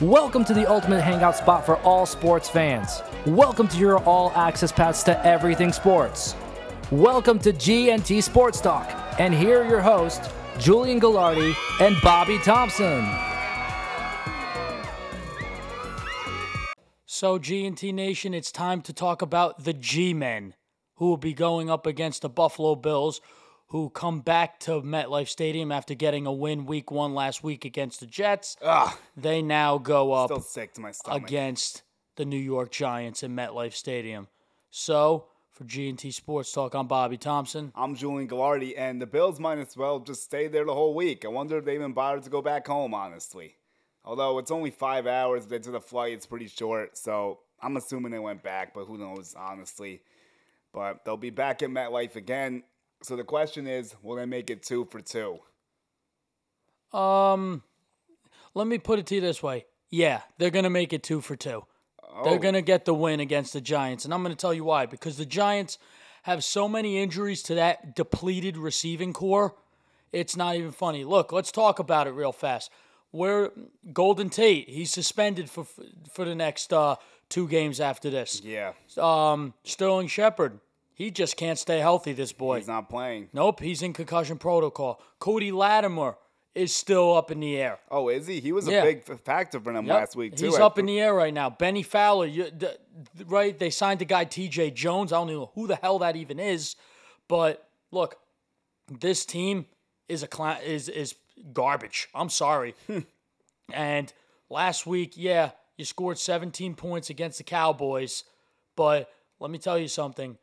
Welcome to the ultimate hangout spot for all sports fans. Welcome to your all access pass to everything sports. Welcome to GNT Sports Talk. And here are your hosts, Julian Gallardi and Bobby Thompson. So, GNT Nation, it's time to talk about the G Men, who will be going up against the Buffalo Bills, who come back to MetLife Stadium after getting a win week one last week against the Jets. Ugh, They now go up still sick to my stomach. against the New York Giants in MetLife Stadium. So, for GNT Sports Talk, I'm Bobby Thompson. I'm Julian Gallardi, and the Bills might as well just stay there the whole week. I wonder if they even bothered to go back home, honestly. Although it's only five hours into the flight, it's pretty short, so I'm assuming they went back, but who knows, honestly. But they'll be back at MetLife again. So the question is, will they make it two for two? Um, let me put it to you this way. Yeah, they're going to make it two for two. They're Oh. going to get the win against the Giants. And I'm going to tell you why. Because the Giants have so many injuries to that depleted receiving corps. It's not even funny. Look, let's talk about it real fast. Where Golden Tate, he's suspended for for the next uh, two games after this. Yeah, Um, Sterling Shepard, he just can't stay healthy. This boy. he's not playing. Nope, he's in concussion protocol. Cody Latimer is still up in the air. Oh, is he? He was a big factor for them Yep. last week, too. He's I up in the air right now. Bennie Fowler, you, the, the- right? They signed the guy T.J. Jones. I don't know who the hell that even is, but look, this team is a cla- is is garbage. I'm sorry. Hmm. and last week, yeah, you scored 17 points against the Cowboys, but let me tell you something.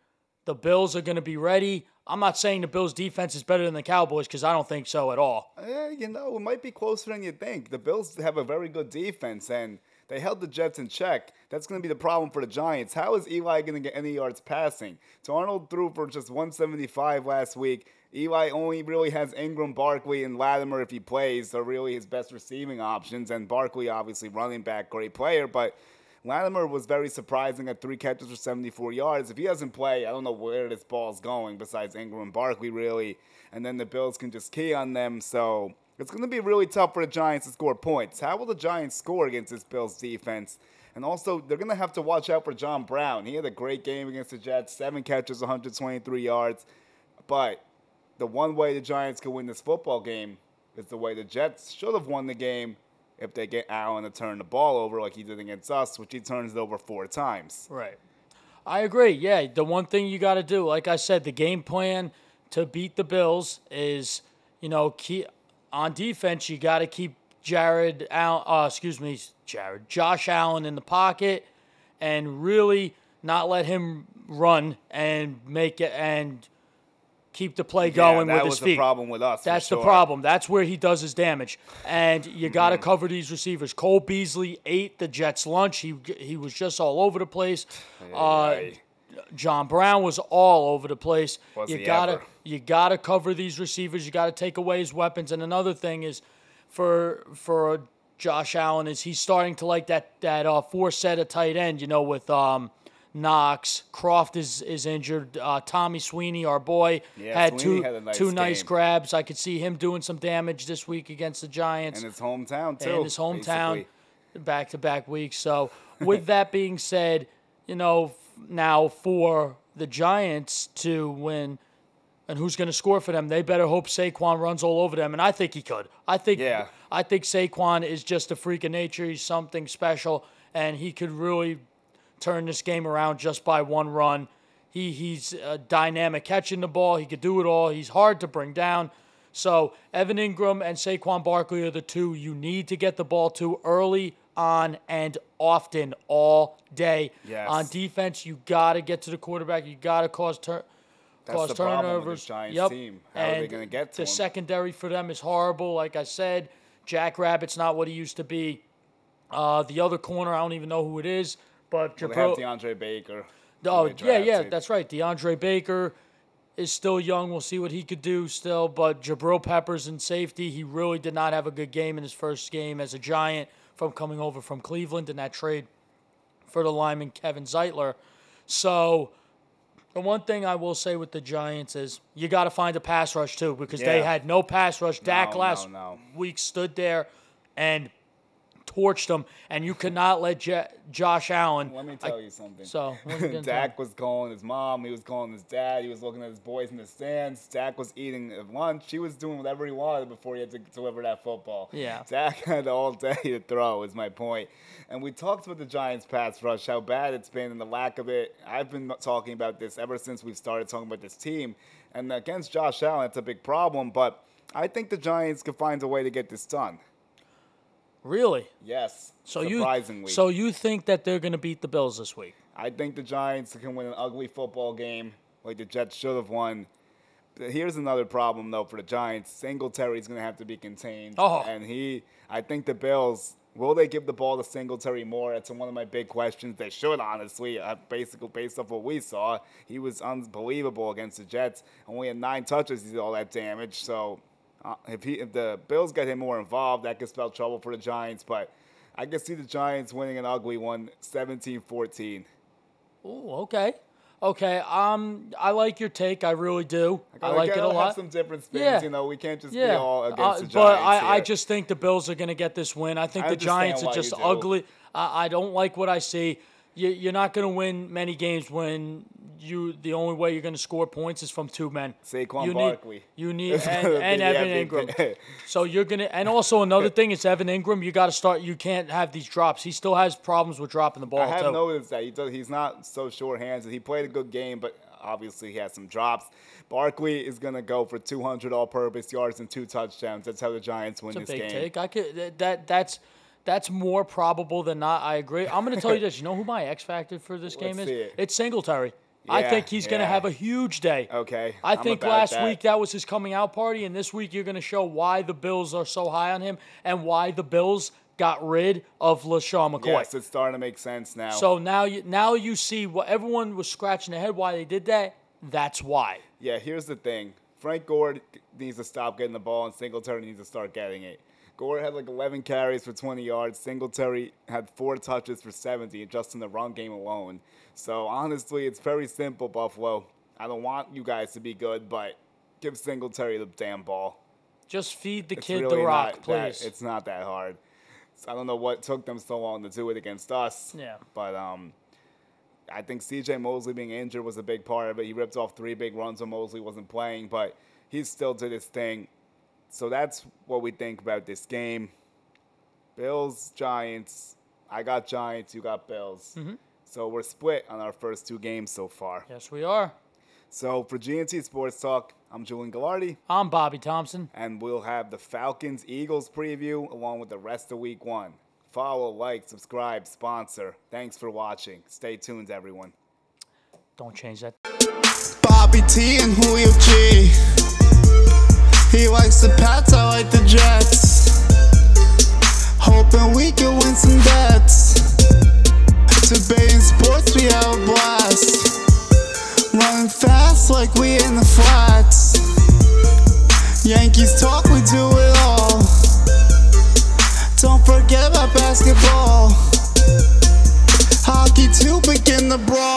The Bills are going to be ready. I'm not saying the Bills' defense is better than the Cowboys because I don't think so at all. Eh, you know, it might be closer than you think. The Bills have a very good defense, and they held the Jets in check. That's going to be the problem for the Giants. How is Eli going to get any yards passing? So Darnold threw for just 175 last week. Eli only really has Engram, Barkley, and Latimer if he plays. They're really his best receiving options, and Barkley, obviously, running back, great player, but. Latimer was very surprising at three catches for 74 yards. If he doesn't play, I don't know where this ball's going besides Engram and Barkley, really. And then the Bills can just key on them. So it's going to be really tough for the Giants to score points. How will the Giants score against this Bills defense? And also, they're going to have to watch out for John Brown. He had a great game against the Jets, seven catches, 123 yards. But the one way the Giants could win this football game is the way the Jets should have won the game if they get Allen to turn the ball over like he did against us, which he turns it over four times. Right. I agree. Yeah, the one thing you got to do, like I said, the game plan to beat the Bills is, you know, keep on defense. You got to keep Jared, Allen, uh, excuse me, Jared, Josh Allen in the pocket, and really not let him run and make it and keep the play going yeah, with that his was feet. the problem with us. That's the problem. That's where he does his damage. And you got to cover these receivers. Cole Beasley ate the Jets' lunch. He he was just all over the place. Uh, John Brown was all over the place. Was you gotta ever. you gotta cover these receivers. You gotta take away his weapons. And another thing is for for Josh Allen is he's starting to like that that uh, four set of tight end. You know with um. Knox, Kroft is is injured. Uh, Tommy Sweeney, our boy, Yeah, had Sweeney two had nice two nice grabs. I could see him doing some damage this week against the Giants And his hometown, too. in his hometown back to back weeks. So, with that being said, you know, now for the Giants to win, and who's going to score for them? They better hope Saquon runs all over them, and I think he could. I think, Yeah. I think Saquon is just a freak of nature. He's something special, and he could really turn this game around just by one run. He he's a dynamic catching the ball. He could do it all. He's hard to bring down. So Evan Engram and Saquon Barkley are the two you need to get the ball to early on and often all day. Yes. On defense, you got to get to the quarterback. You got to cause turn. That's cause the problem turnovers. Giants yep. team. How are they gonna get to the 'em? secondary for them is horrible. Like I said, Jack Rabbit's not what he used to be. Uh, the other corner, I don't even know who it is, but Well, they have DeAndre Baker. Oh yeah, yeah, that's right. DeAndre Baker is still young. We'll see what he could do still. But Jabril Peppers in safety, he really did not have a good game in his first game as a Giant from coming over from Cleveland in that trade for the lineman Kevin Zeitler. So the one thing I will say with the Giants is you got to find a pass rush too because they had no pass rush. Dak No, last no, no. week stood there and torched them, and you could not let Josh Allen. Let me tell you something. So, what are you gonna Dak was calling his mom. He was calling his dad. He was looking at his boys in the stands. Dak was eating at lunch. He was doing whatever he wanted before he had to deliver that football. Yeah. Dak had all day to throw. Is my point. And we talked about the Giants' pass rush, how bad it's been, and the lack of it. I've been talking about this ever since we've started talking about this team. And against Josh Allen, it's a big problem. But I think the Giants could find a way to get this done. Really? Yes. So surprisingly. you so you think that they're going to beat the Bills this week? I think the Giants can win an ugly football game like the Jets should have won. Here's another problem though for the Giants. Singletary's going to have to be contained, Oh. and he. I think the Bills will they give the ball to Singletary more? That's one of my big questions. They should honestly. Uh, basically, based off what we saw, he was unbelievable against the Jets. Only had nine touches. He did all that damage. So uh, if he if the Bills get him more involved, that could spell trouble for the Giants. But I can see the Giants winning an ugly one, 17-14. Ooh, okay. Okay, um, I like your take. I really do. I Gotta- like it a lot. Have some different spins, Yeah. you know. We can't just yeah, be all against uh, the Giants. but I, I just think the Bills are going to get this win. I think I the Giants are just ugly. I, I don't like what I see. You, you're not going to win many games when you the only way you're going to score points is from two men. Saquon you Barkley. Need, you need and, and Evan Engram. So you're gonna and also another thing is Evan Engram. You got to start. You can't have these drops. He still has problems with dropping the ball. I have too. noticed that he does, he's not so short-handed. He played a good game, but obviously he has some drops. Barkley is gonna go for 200 all-purpose yards and two touchdowns. That's how the Giants win a this big game. take. I could that- that that's that's more probable than not. I agree. I'm going to tell you this. You know who my X factor for this game Let's is? see it. It's Singletary. I think he's going to have a huge day. Okay, I I'm think last that. week that was his coming out party, and this week you're going to show why the Bills are so high on him and why the Bills got rid of LeSean McCoy. Yes, it's starting to make sense now. So now you now you see what everyone was scratching their head why they did that. That's why. Yeah, here's the thing. Frank Gore needs to stop getting the ball, and Singletary needs to start getting it. Gore had like 11 carries for 20 yards. Singletary had four touches for 70 just in the run game alone. So honestly, it's very simple, Buffalo. I don't want you guys to be good, but give Singletary the damn ball. Just feed the It's kid really the rock, please. That, it's not that hard. So I don't know what took them so long to do it against us. Yeah. But um, I think C.J. Mosley being injured was a big part of it. He ripped off three big runs when Mosley wasn't playing, but he still did his thing. So that's what we think about this game. Bills, Giants. I got Giants. You got Bills. Mm-hmm. So we're split on our first two games so far. yes, we are. So for GNT Sports Talk, I'm Julian Gallardi I'm Bobby Thompson. and we'll have the Falcons Eagles preview along with the rest of week one. Follow, like, subscribe, sponsor. Thanks for watching. Stay tuned, everyone. Don't change that. Bobby T and Julio G. He likes the Pats, I like the Jets. Hoping we can win some bets. Debating sports, we have a blast. Running fast like we in the flats. Yankees talk, we do it all. Don't forget about basketball. Hockey too, begin the brawl.